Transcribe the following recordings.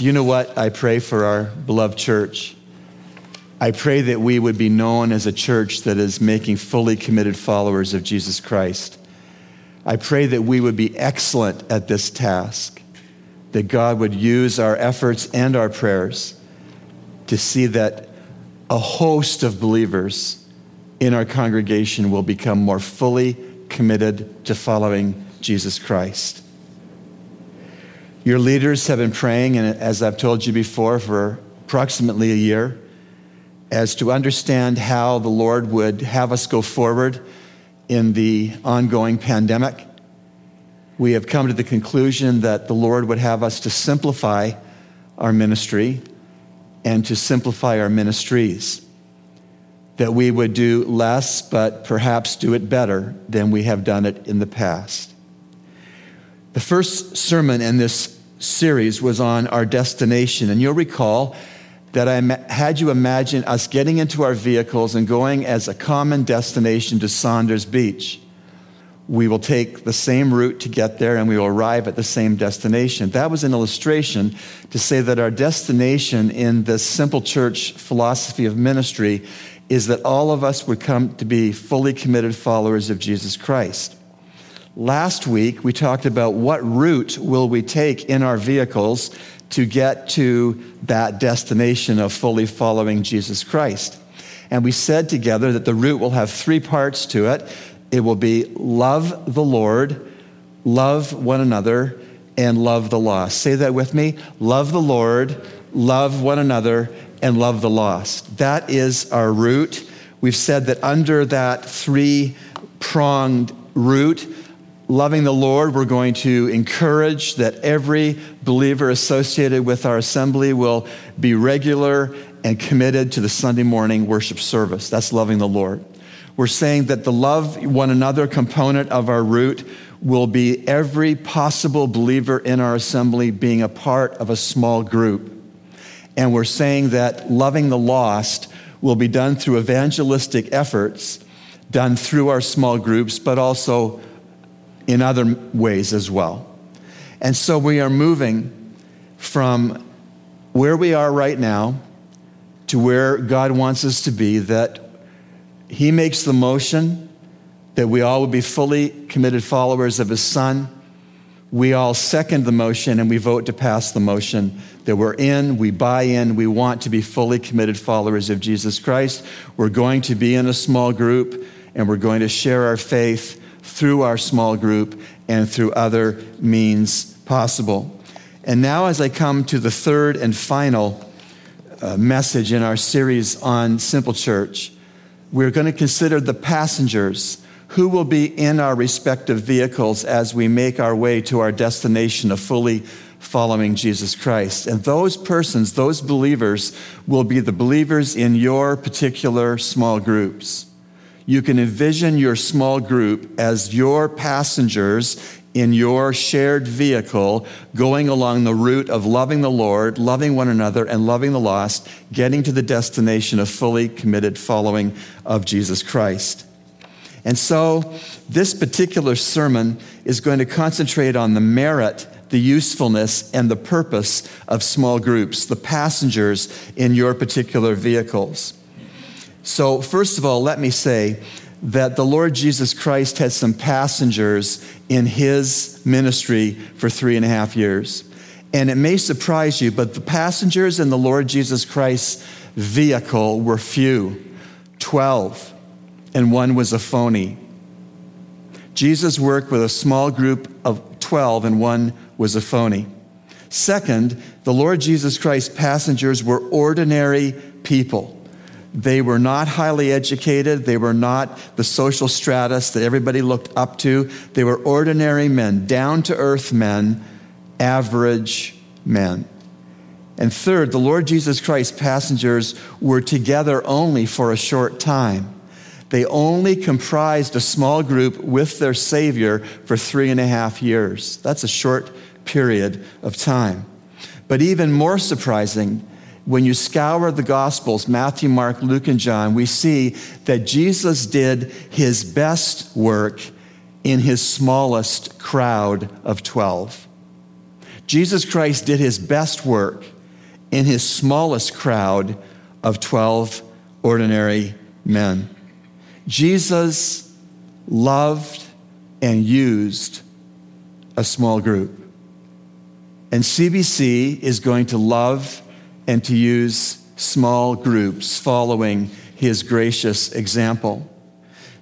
Do you know what I pray for our beloved church? I pray that we would be known as a church that is making fully committed followers of Jesus Christ. I pray that we would be excellent at this task, that God would use our efforts and our prayers to see that a host of believers in our congregation will become more fully committed to following Jesus Christ. Your leaders have been praying, and as I've told you before, for approximately a year, as to understand how the Lord would have us go forward in the ongoing pandemic. We have come to the conclusion that the Lord would have us to simplify our ministry and to simplify our ministries. That we would do less, but perhaps do it better than we have done it in the past. The first sermon in this series was on our destination. And you'll recall that I had you imagine us getting into our vehicles and going as a common destination to Saunders Beach. We will take the same route to get there and we will arrive at the same destination. That was an illustration to say that our destination in this simple church philosophy of ministry is that all of us would come to be fully committed followers of Jesus Christ. Last week, we talked about what route will we take in our vehicles to get to that destination of fully following Jesus Christ. And we said together that the route will have three parts to it. It will be love the Lord, love one another, and love the lost. Say that with me. Love the Lord, love one another, and love the lost. That is our route. We've said that under that three pronged route, loving the Lord, we're going to encourage that every believer associated with our assembly will be regular and committed to the Sunday morning worship service. That's loving the Lord. We're saying that the love one another component of our route will be every possible believer in our assembly being a part of a small group. And we're saying that loving the lost will be done through evangelistic efforts, done through our small groups, but also in other ways as well. And so we are moving from where we are right now to where God wants us to be, that He makes the motion that we all would be fully committed followers of His Son. We all second the motion and we vote to pass the motion that we're in, we buy in, we want to be fully committed followers of Jesus Christ. We're going to be in a small group and we're going to share our faith through our small group and through other means possible. And now, as I come to the third and final uh, message in our series on Simple Church, we're going to consider the passengers who will be in our respective vehicles as we make our way to our destination of fully following Jesus Christ. And those persons, those believers, will be the believers in your particular small groups you can envision your small group as your passengers in your shared vehicle going along the route of loving the Lord, loving one another, and loving the lost, getting to the destination of fully committed following of Jesus Christ. And so, this particular sermon is going to concentrate on the merit, the usefulness, and the purpose of small groups, the passengers in your particular vehicles. So, first of all, let me say that the Lord Jesus Christ had some passengers in his ministry for three and a half years. And it may surprise you, but the passengers in the Lord Jesus Christ's vehicle were few 12, and one was a phony. Jesus worked with a small group of 12, and one was a phony. Second, the Lord Jesus Christ's passengers were ordinary people. They were not highly educated. They were not the social stratus that everybody looked up to. They were ordinary men, down to earth men, average men. And third, the Lord Jesus Christ passengers were together only for a short time. They only comprised a small group with their Savior for three and a half years. That's a short period of time. But even more surprising, when you scour the Gospels, Matthew, Mark, Luke, and John, we see that Jesus did his best work in his smallest crowd of 12. Jesus Christ did his best work in his smallest crowd of 12 ordinary men. Jesus loved and used a small group. And CBC is going to love and to use small groups following his gracious example.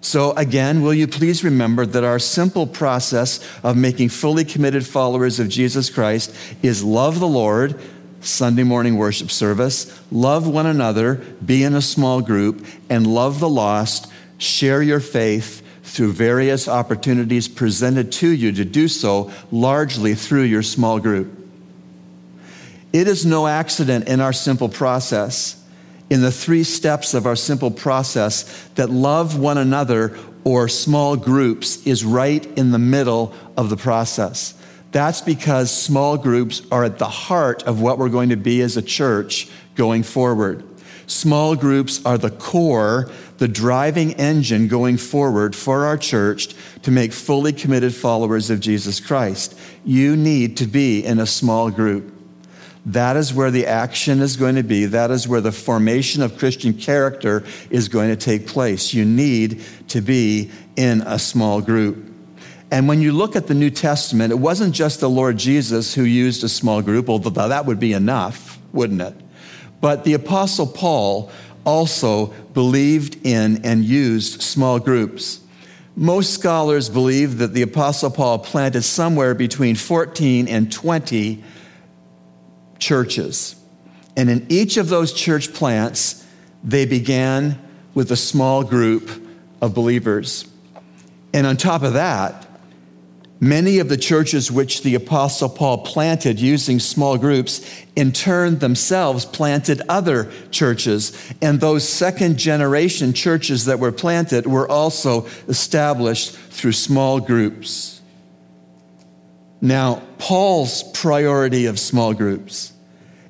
So, again, will you please remember that our simple process of making fully committed followers of Jesus Christ is love the Lord, Sunday morning worship service, love one another, be in a small group, and love the lost, share your faith through various opportunities presented to you to do so, largely through your small group. It is no accident in our simple process, in the three steps of our simple process, that love one another or small groups is right in the middle of the process. That's because small groups are at the heart of what we're going to be as a church going forward. Small groups are the core, the driving engine going forward for our church to make fully committed followers of Jesus Christ. You need to be in a small group. That is where the action is going to be. That is where the formation of Christian character is going to take place. You need to be in a small group. And when you look at the New Testament, it wasn't just the Lord Jesus who used a small group, although that would be enough, wouldn't it? But the Apostle Paul also believed in and used small groups. Most scholars believe that the Apostle Paul planted somewhere between 14 and 20 churches. And in each of those church plants, they began with a small group of believers. And on top of that, Many of the churches which the Apostle Paul planted using small groups, in turn themselves planted other churches. And those second generation churches that were planted were also established through small groups. Now, Paul's priority of small groups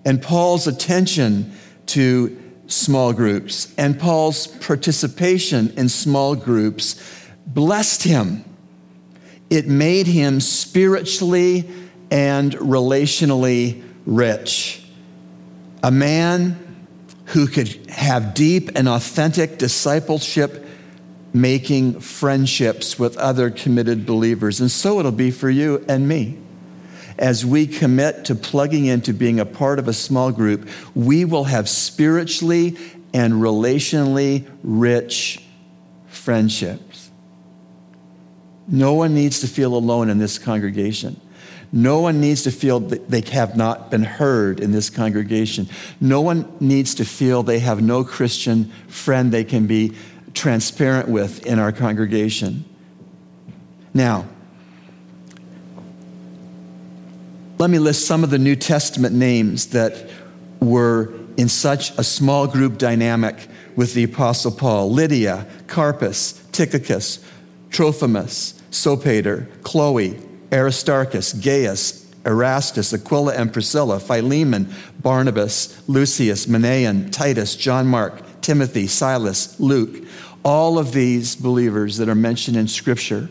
and Paul's attention to small groups and Paul's participation in small groups blessed him it made him spiritually and relationally rich. A man who could have deep and authentic discipleship making friendships with other committed believers. And so it'll be for you and me. As we commit to plugging into being a part of a small group, we will have spiritually and relationally rich friendships. No one needs to feel alone in this congregation. No one needs to feel that they have not been heard in this congregation. No one needs to feel they have no Christian friend they can be transparent with in our congregation. Now, let me list some of the New Testament names that were in such a small group dynamic with the Apostle Paul Lydia, Carpus, Tychicus, Trophimus, Sopater, Chloe, Aristarchus, Gaius, Erastus, Aquila and Priscilla, Philemon, Barnabas, Lucius, Manaen, Titus, John Mark, Timothy, Silas, Luke, all of these believers that are mentioned in Scripture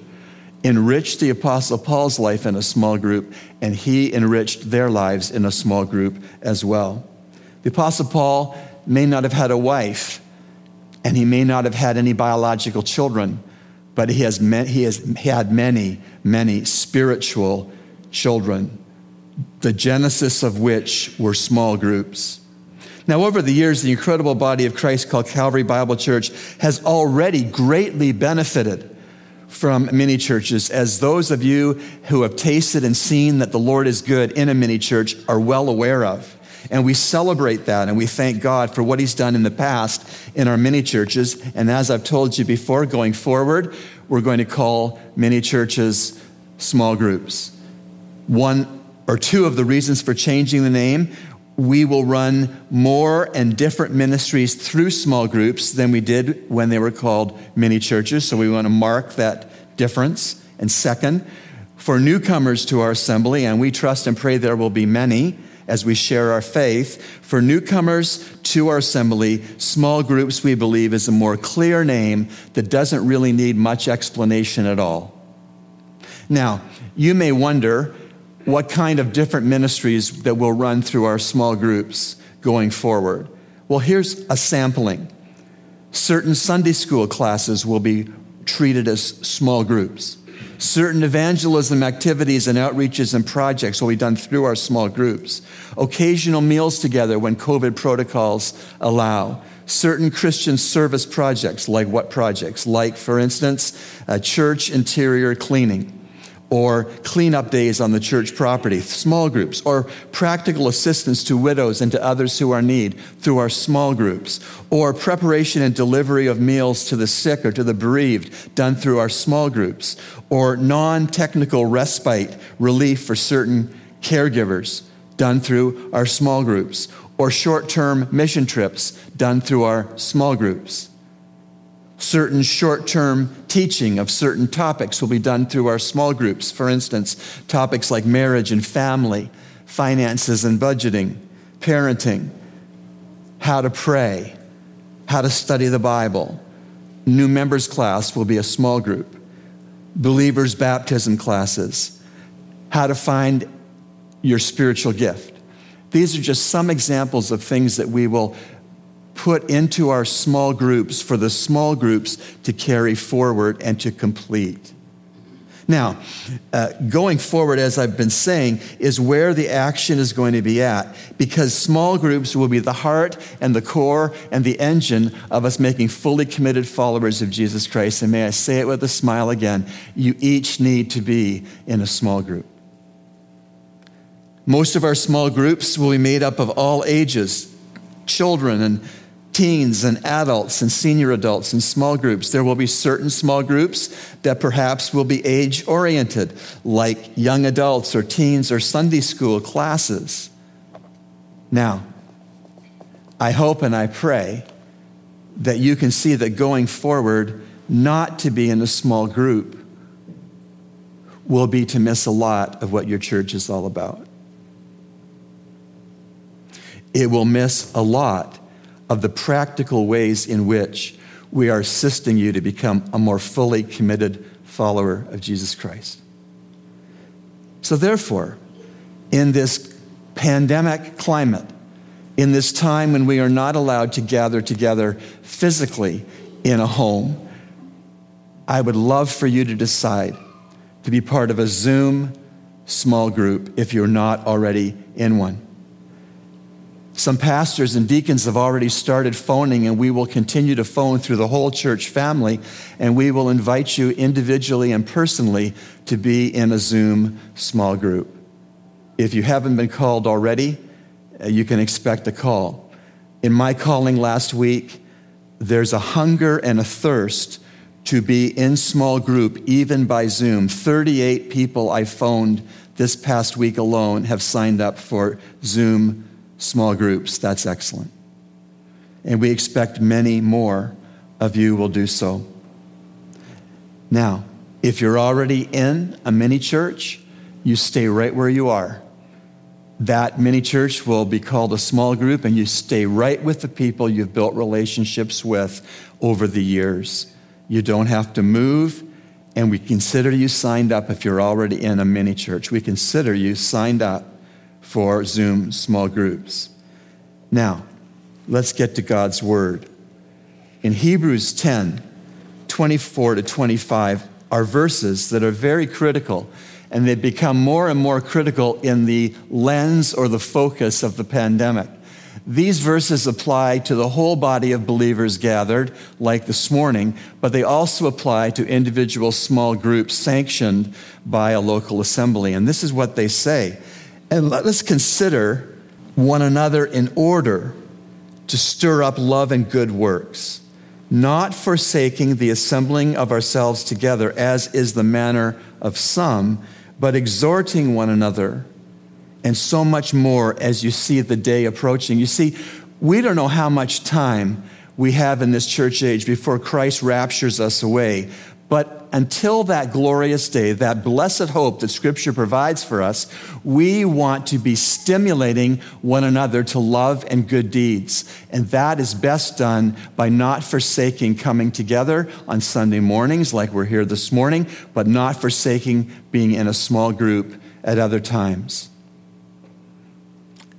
enriched the Apostle Paul's life in a small group, and he enriched their lives in a small group as well. The Apostle Paul may not have had a wife, and he may not have had any biological children, but he has, he has had many, many spiritual children, the genesis of which were small groups. Now, over the years, the incredible body of Christ called Calvary Bible Church has already greatly benefited from mini churches, as those of you who have tasted and seen that the Lord is good in a mini church are well aware of. And we celebrate that and we thank God for what He's done in the past in our mini churches. And as I've told you before, going forward, we're going to call mini churches small groups. One or two of the reasons for changing the name we will run more and different ministries through small groups than we did when they were called mini churches. So we want to mark that difference. And second, for newcomers to our assembly, and we trust and pray there will be many, as we share our faith. For newcomers to our assembly, small groups, we believe, is a more clear name that doesn't really need much explanation at all. Now, you may wonder what kind of different ministries that will run through our small groups going forward. Well, here's a sampling. Certain Sunday school classes will be treated as small groups. Certain evangelism activities and outreaches and projects will be done through our small groups. Occasional meals together when COVID protocols allow. Certain Christian service projects, like what projects? Like, for instance, church interior cleaning or cleanup days on the church property, small groups, or practical assistance to widows and to others who are in need through our small groups, or preparation and delivery of meals to the sick or to the bereaved done through our small groups, or non technical respite relief for certain caregivers done through our small groups, or short term mission trips done through our small groups certain short term teaching of certain topics will be done through our small groups. For instance, topics like marriage and family, finances and budgeting, parenting, how to pray, how to study the Bible. New members class will be a small group. Believers baptism classes, how to find your spiritual gift. These are just some examples of things that we will put into our small groups for the small groups to carry forward and to complete. Now, uh, going forward, as I've been saying, is where the action is going to be at because small groups will be the heart and the core and the engine of us making fully committed followers of Jesus Christ. And may I say it with a smile again you each need to be in a small group. Most of our small groups will be made up of all ages children and teens and adults and senior adults in small groups. There will be certain small groups that perhaps will be age oriented, like young adults or teens or Sunday school classes. Now, I hope and I pray that you can see that going forward, not to be in a small group will be to miss a lot of what your church is all about. It will miss a lot of the practical ways in which we are assisting you to become a more fully committed follower of Jesus Christ. So, therefore, in this pandemic climate, in this time when we are not allowed to gather together physically in a home, I would love for you to decide to be part of a Zoom small group if you're not already in one. Some pastors and deacons have already started phoning, and we will continue to phone through the whole church family, and we will invite you individually and personally to be in a Zoom small group. If you haven't been called already, uh, you can expect a call. In my calling last week, there's a hunger and a thirst to be in small group, even by Zoom. 38 people I phoned this past week alone have signed up for Zoom small groups. That's excellent. And we expect many more of you will do so. Now, if you're already in a mini church, you stay right where you are. That mini church will be called a small group, and you stay right with the people you've built relationships with over the years. You don't have to move, and we consider you signed up if you're already in a mini church. We consider you signed up for Zoom small groups. Now, let's get to God's Word. In Hebrews 10 24 to 25 are verses that are very critical, and they become more and more critical in the lens or the focus of the pandemic. These verses apply to the whole body of believers gathered, like this morning, but they also apply to individual small groups sanctioned by a local assembly. And this is what they say and let us consider one another in order to stir up love and good works, not forsaking the assembling of ourselves together, as is the manner of some, but exhorting one another, and so much more as you see the day approaching. You see, we don't know how much time we have in this church age before Christ raptures us away. But until that glorious day, that blessed hope that Scripture provides for us, we want to be stimulating one another to love and good deeds. And that is best done by not forsaking coming together on Sunday mornings, like we're here this morning, but not forsaking being in a small group at other times.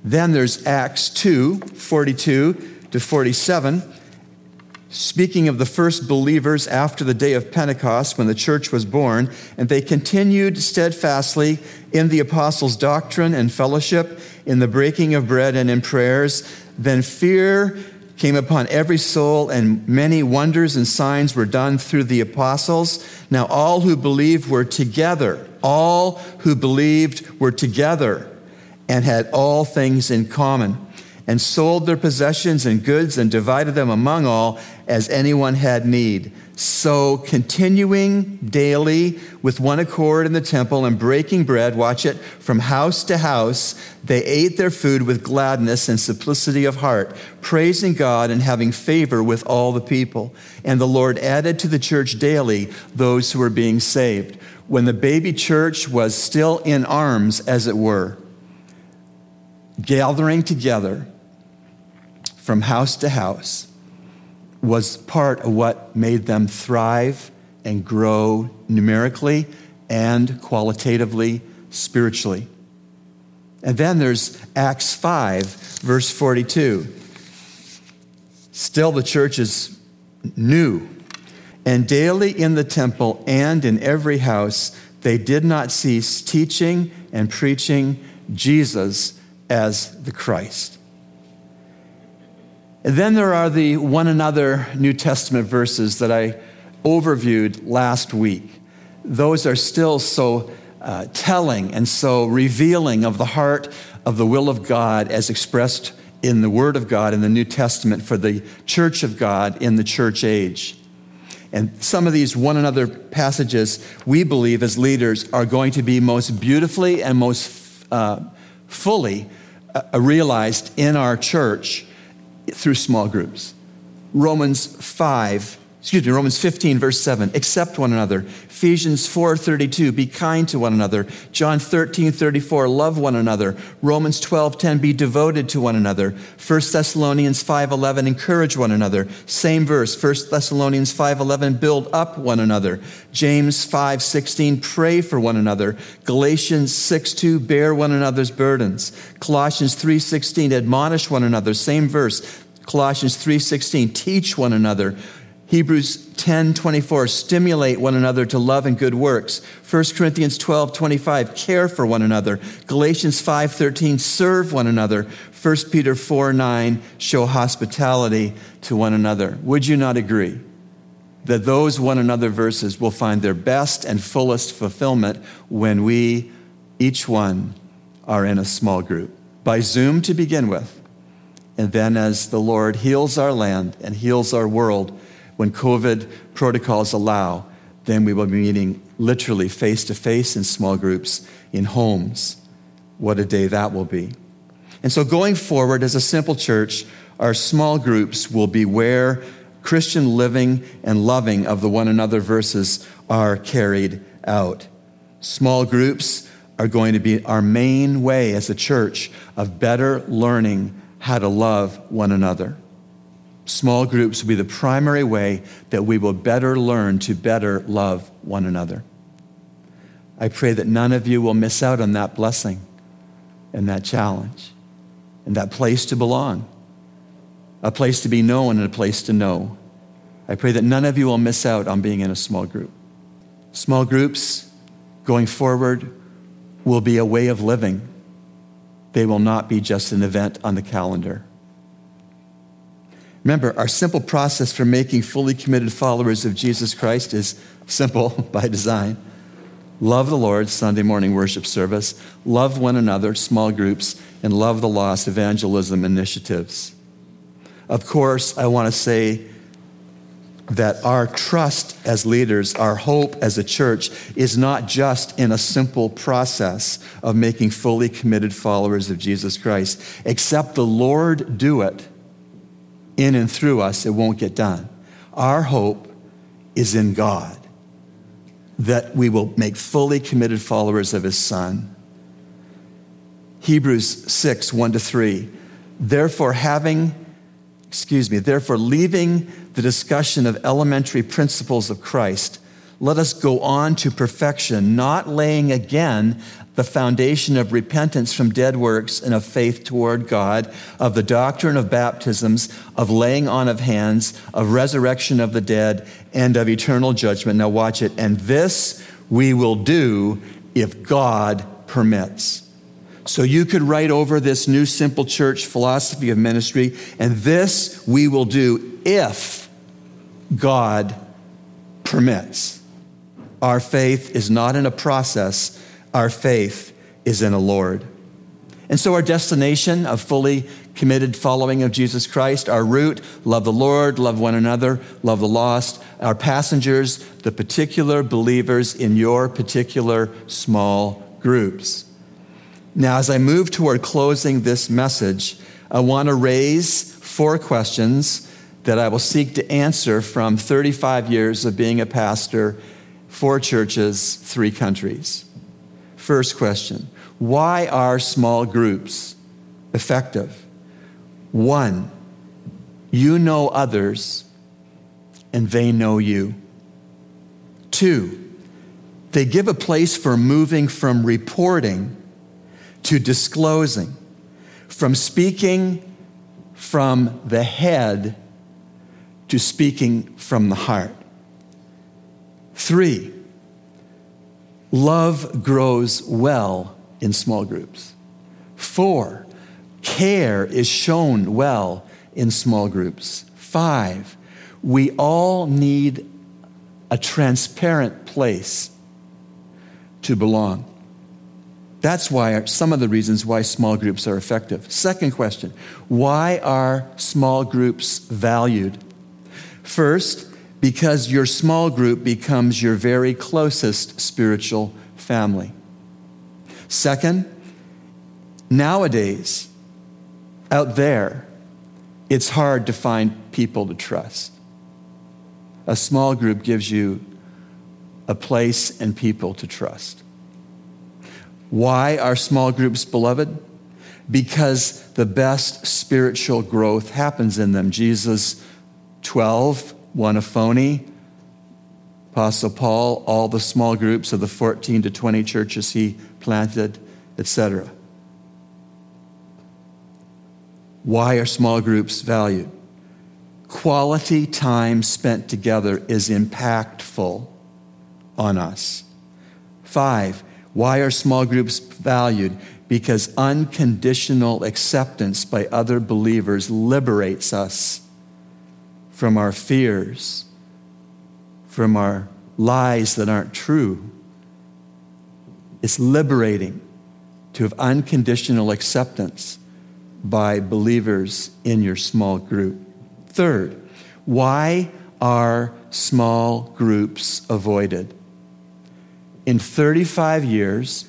Then there's Acts 2 42 to 47. Speaking of the first believers after the day of Pentecost when the church was born, and they continued steadfastly in the apostles' doctrine and fellowship, in the breaking of bread and in prayers. Then fear came upon every soul, and many wonders and signs were done through the apostles. Now all who believed were together. All who believed were together and had all things in common, and sold their possessions and goods and divided them among all as anyone had need. So, continuing daily with one accord in the temple and breaking bread, watch it, from house to house, they ate their food with gladness and simplicity of heart, praising God and having favor with all the people. And the Lord added to the church daily those who were being saved. When the baby church was still in arms, as it were, gathering together from house to house was part of what made them thrive and grow numerically and qualitatively spiritually. And then there's Acts 5, verse 42. Still, the church is new. And daily in the temple and in every house, they did not cease teaching and preaching Jesus as the Christ. And then there are the one another New Testament verses that I overviewed last week. Those are still so uh, telling and so revealing of the heart of the will of God as expressed in the Word of God in the New Testament for the church of God in the church age. And some of these one another passages, we believe as leaders, are going to be most beautifully and most uh, fully uh, realized in our church through small groups. Romans 5 excuse me, Romans 15, verse 7, accept one another. Ephesians 4, 32, be kind to one another. John 13, 34, love one another. Romans 12, 10, be devoted to one another. 1 Thessalonians 5, 11, encourage one another. Same verse, 1 Thessalonians 5, 11, build up one another. James 5, 16, pray for one another. Galatians 6, 2, bear one another's burdens. Colossians 3, 16, admonish one another. Same verse. Colossians 3:16 teach one another Hebrews 10 24, stimulate one another to love and good works. 1 Corinthians 12 25, care for one another. Galatians 5 13, serve one another. 1 Peter 4 9, show hospitality to one another. Would you not agree that those one another verses will find their best and fullest fulfillment when we, each one, are in a small group? By Zoom to begin with, and then as the Lord heals our land and heals our world when COVID protocols allow, then we will be meeting literally face to face in small groups in homes. What a day that will be. And so, going forward as a simple church, our small groups will be where Christian living and loving of the one another verses are carried out. Small groups are going to be our main way as a church of better learning how to love one another small groups will be the primary way that we will better learn to better love one another. I pray that none of you will miss out on that blessing and that challenge and that place to belong, a place to be known and a place to know. I pray that none of you will miss out on being in a small group. Small groups going forward will be a way of living. They will not be just an event on the calendar. Remember, our simple process for making fully committed followers of Jesus Christ is simple by design. Love the Lord, Sunday morning worship service. Love one another, small groups, and love the lost evangelism initiatives. Of course, I want to say that our trust as leaders, our hope as a church, is not just in a simple process of making fully committed followers of Jesus Christ. Except the Lord do it in and through us, it won't get done. Our hope is in God, that we will make fully committed followers of His Son. Hebrews 6, 1 to 3. Therefore, having, excuse me, therefore, leaving the discussion of elementary principles of Christ, let us go on to perfection, not laying again the foundation of repentance from dead works and of faith toward God, of the doctrine of baptisms, of laying on of hands, of resurrection of the dead, and of eternal judgment. Now, watch it. And this we will do if God permits. So you could write over this new simple church philosophy of ministry, and this we will do if God permits. Our faith is not in a process our faith is in a Lord. And so, our destination of fully committed following of Jesus Christ, our route, love the Lord, love one another, love the lost, our passengers, the particular believers in your particular small groups. Now, as I move toward closing this message, I want to raise four questions that I will seek to answer from 35 years of being a pastor, four churches, three countries. First question Why are small groups effective? One, you know others and they know you. Two, they give a place for moving from reporting to disclosing, from speaking from the head to speaking from the heart. Three, Love grows well in small groups. Four, care is shown well in small groups. Five, we all need a transparent place to belong. That's why some of the reasons why small groups are effective. Second question why are small groups valued? First, because your small group becomes your very closest spiritual family. Second, nowadays, out there, it's hard to find people to trust. A small group gives you a place and people to trust. Why are small groups beloved? Because the best spiritual growth happens in them. Jesus 12 one a phony. Apostle Paul, all the small groups of the 14 to 20 churches he planted, etc. Why are small groups valued? Quality time spent together is impactful on us. Five, why are small groups valued? Because unconditional acceptance by other believers liberates us from our fears, from our lies that aren't true. It's liberating to have unconditional acceptance by believers in your small group. Third, why are small groups avoided? In 35 years,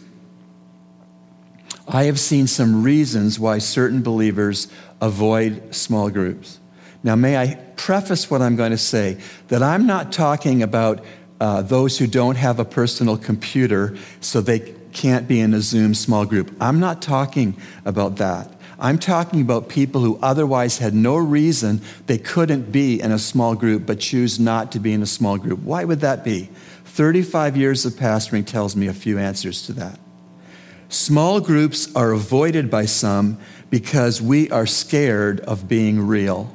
I have seen some reasons why certain believers avoid small groups. Now, may I preface what I'm going to say that I'm not talking about uh, those who don't have a personal computer so they can't be in a Zoom small group. I'm not talking about that. I'm talking about people who otherwise had no reason they couldn't be in a small group but choose not to be in a small group. Why would that be? 35 years of pastoring tells me a few answers to that. Small groups are avoided by some because we are scared of being real.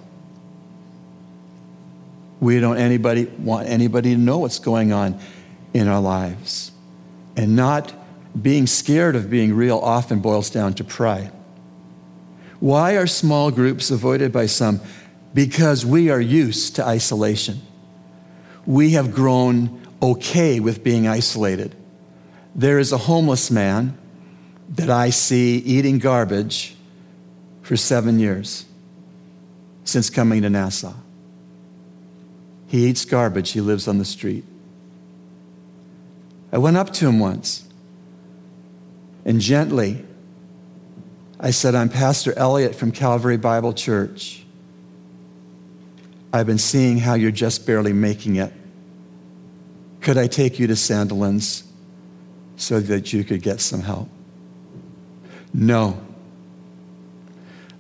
We don't anybody want anybody to know what's going on in our lives. And not being scared of being real often boils down to pride. Why are small groups avoided by some? Because we are used to isolation. We have grown okay with being isolated. There is a homeless man that I see eating garbage for seven years since coming to Nassau. He eats garbage. He lives on the street. I went up to him once and gently I said, I'm Pastor Elliott from Calvary Bible Church. I've been seeing how you're just barely making it. Could I take you to Sandilands so that you could get some help? No.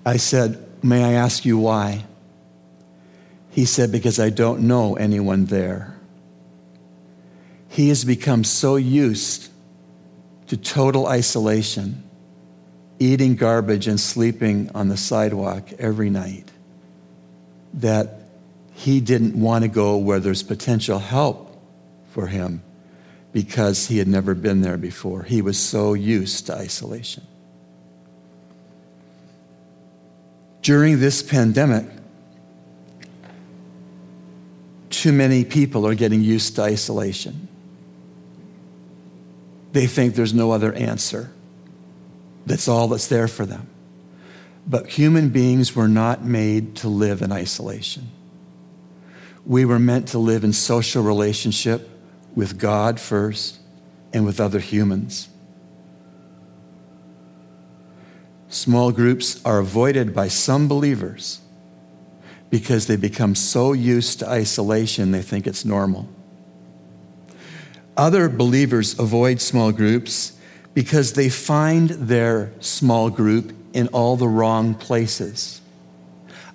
I said, May I ask you why? He said, Because I don't know anyone there. he has become so used to total isolation, eating garbage and sleeping on the sidewalk every night, that he didn't want to go where there's potential help for him because he had never been there before. He was so used to isolation. During this pandemic, too many people are getting used to isolation. They think there's no other answer. That's all that's there for them. But human beings were not made to live in isolation. We were meant to live in social relationship with God first and with other humans. Small groups are avoided by some believers because they become so used to isolation they think it's normal. Other believers avoid small groups because they find their small group in all the wrong places.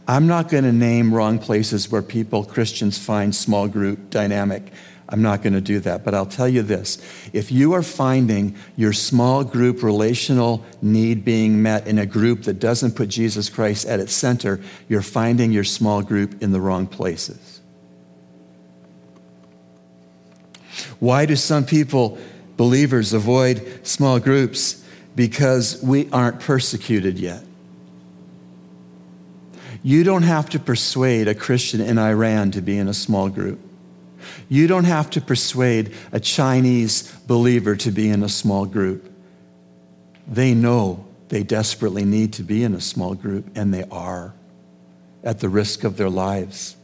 I'm not going to name wrong places where people, Christians, find small group dynamic. I'm not going to do that, but I'll tell you this. If you are finding your small group relational need being met in a group that doesn't put Jesus Christ at its center, you're finding your small group in the wrong places. Why do some people, believers, avoid small groups? Because we aren't persecuted yet. You don't have to persuade a Christian in Iran to be in a small group. You don't have to persuade a Chinese believer to be in a small group. They know they desperately need to be in a small group, and they are at the risk of their lives.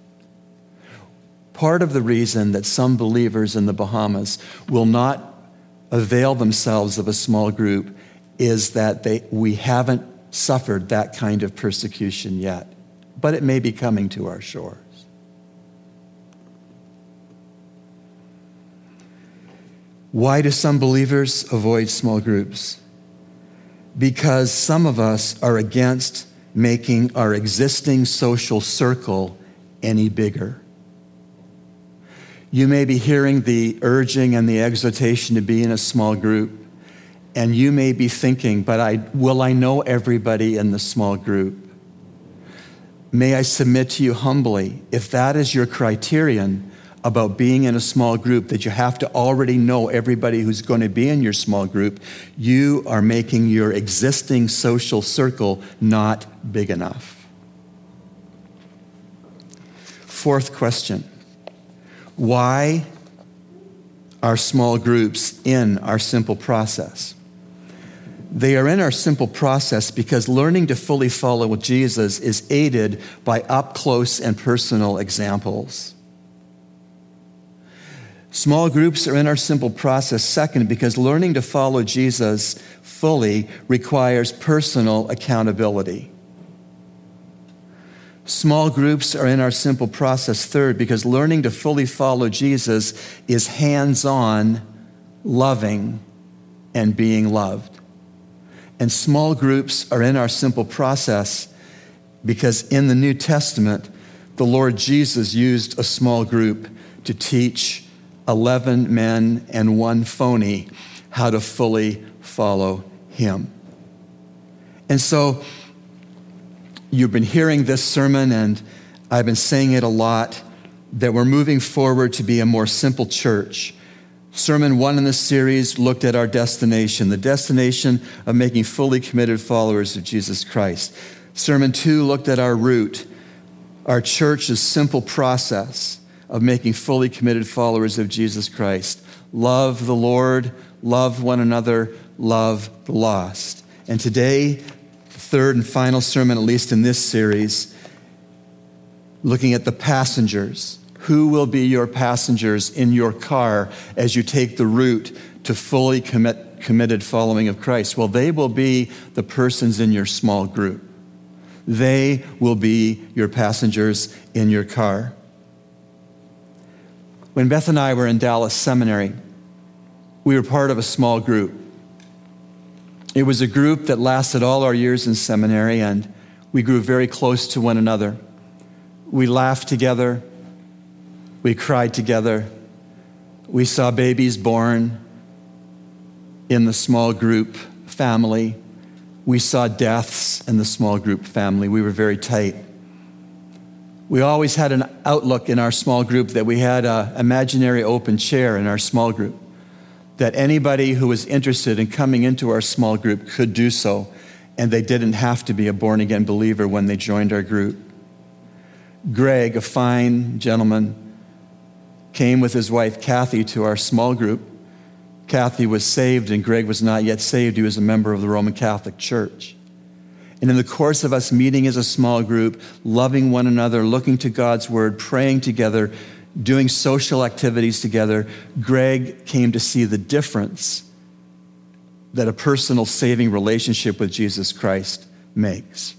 Part of the reason that some believers in the Bahamas will not avail themselves of a small group is that they, we haven't suffered that kind of persecution yet but it may be coming to our shores. Why do some believers avoid small groups? Because some of us are against making our existing social circle any bigger. You may be hearing the urging and the exhortation to be in a small group, and you may be thinking, but I, will I know everybody in the small group? May I submit to you humbly, if that is your criterion about being in a small group, that you have to already know everybody who's going to be in your small group, you are making your existing social circle not big enough. Fourth question Why are small groups in our simple process? They are in our simple process because learning to fully follow Jesus is aided by up close and personal examples. Small groups are in our simple process, second, because learning to follow Jesus fully requires personal accountability. Small groups are in our simple process, third, because learning to fully follow Jesus is hands on, loving, and being loved. And small groups are in our simple process because in the New Testament, the Lord Jesus used a small group to teach 11 men and one phony how to fully follow him. And so you've been hearing this sermon, and I've been saying it a lot that we're moving forward to be a more simple church Sermon one in this series looked at our destination, the destination of making fully committed followers of Jesus Christ. Sermon two looked at our route, our church's simple process of making fully committed followers of Jesus Christ. Love the Lord, love one another, love the lost. And today, the third and final sermon, at least in this series, looking at the passengers who will be your passengers in your car as you take the route to fully commit, committed following of Christ? Well, they will be the persons in your small group. They will be your passengers in your car. When Beth and I were in Dallas Seminary, we were part of a small group. It was a group that lasted all our years in seminary, and we grew very close to one another. We laughed together, we cried together. We saw babies born in the small group family. We saw deaths in the small group family. We were very tight. We always had an outlook in our small group that we had an imaginary open chair in our small group, that anybody who was interested in coming into our small group could do so, and they didn't have to be a born again believer when they joined our group. Greg, a fine gentleman, came with his wife Kathy to our small group. Kathy was saved, and Greg was not yet saved. He was a member of the Roman Catholic Church. And in the course of us meeting as a small group, loving one another, looking to God's word, praying together, doing social activities together, Greg came to see the difference that a personal saving relationship with Jesus Christ makes.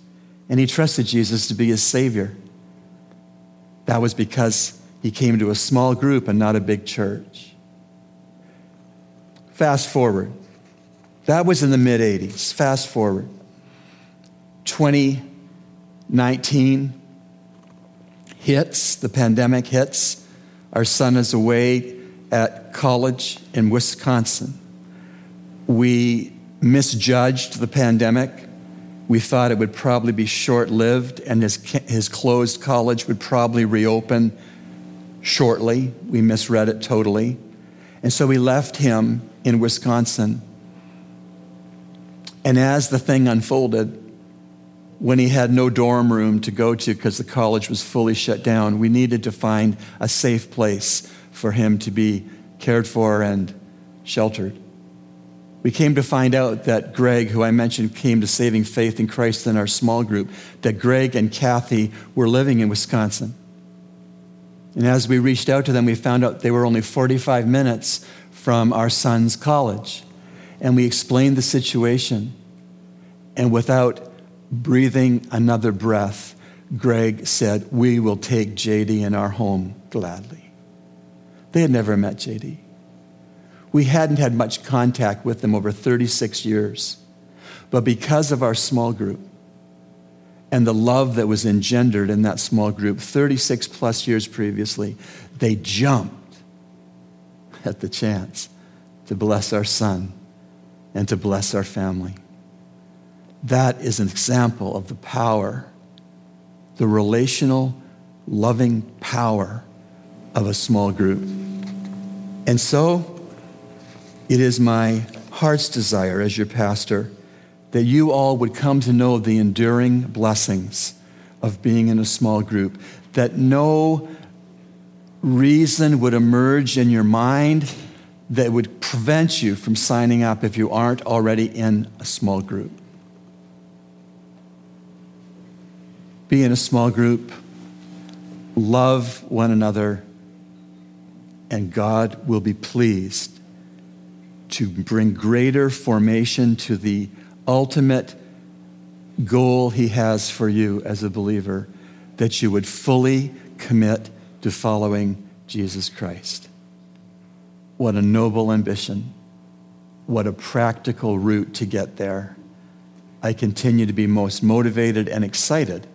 And he trusted Jesus to be his Savior. That was because he came to a small group and not a big church. Fast forward. That was in the mid 80s. Fast forward. 2019 hits, the pandemic hits. Our son is away at college in Wisconsin. We misjudged the pandemic. We thought it would probably be short lived and his, his closed college would probably reopen shortly. We misread it totally. And so we left him in Wisconsin. And as the thing unfolded, when he had no dorm room to go to because the college was fully shut down, we needed to find a safe place for him to be cared for and sheltered. We came to find out that Greg, who I mentioned came to saving faith in Christ in our small group, that Greg and Kathy were living in Wisconsin. And as we reached out to them, we found out they were only 45 minutes from our son's college. And we explained the situation. And without breathing another breath, Greg said, We will take JD in our home gladly. They had never met JD. We hadn't had much contact with them over 36 years. But because of our small group and the love that was engendered in that small group 36 plus years previously, they jumped at the chance to bless our son and to bless our family. That is an example of the power, the relational, loving power of a small group. And so, it is my heart's desire as your pastor that you all would come to know the enduring blessings of being in a small group, that no reason would emerge in your mind that would prevent you from signing up if you aren't already in a small group. Be in a small group, love one another, and God will be pleased to bring greater formation to the ultimate goal He has for you as a believer that you would fully commit to following Jesus Christ. What a noble ambition. What a practical route to get there. I continue to be most motivated and excited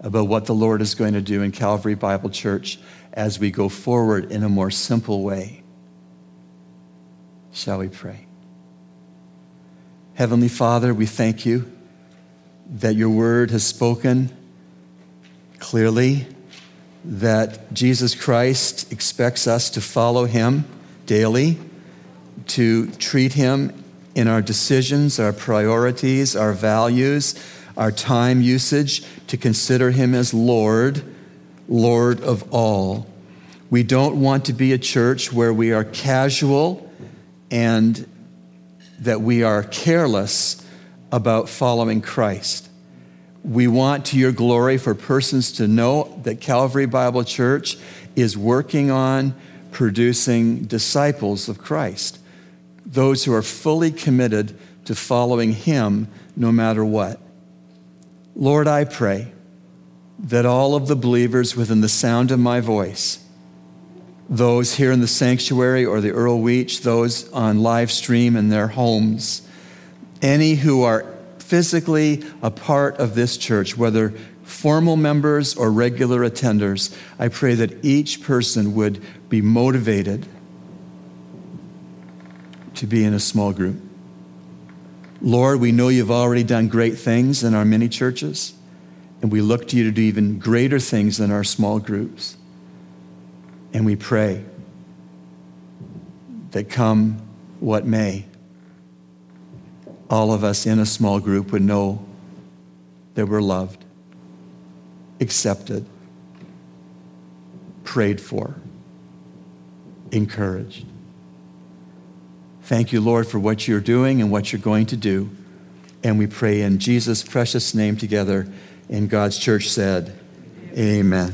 about what the Lord is going to do in Calvary Bible Church as we go forward in a more simple way. Shall we pray? Heavenly Father, we thank you that your word has spoken clearly, that Jesus Christ expects us to follow him daily, to treat him in our decisions, our priorities, our values, our time usage, to consider him as Lord, Lord of all. We don't want to be a church where we are casual and that we are careless about following Christ. We want to your glory for persons to know that Calvary Bible Church is working on producing disciples of Christ, those who are fully committed to following Him no matter what. Lord, I pray that all of the believers within the sound of my voice those here in the sanctuary or the Earl Weech, those on live stream in their homes, any who are physically a part of this church, whether formal members or regular attenders, I pray that each person would be motivated to be in a small group. Lord, we know you've already done great things in our mini churches, and we look to you to do even greater things in our small groups. And we pray that come what may, all of us in a small group would know that we're loved, accepted, prayed for, encouraged. Thank you, Lord, for what you're doing and what you're going to do. And we pray in Jesus' precious name together. And God's church said, Amen.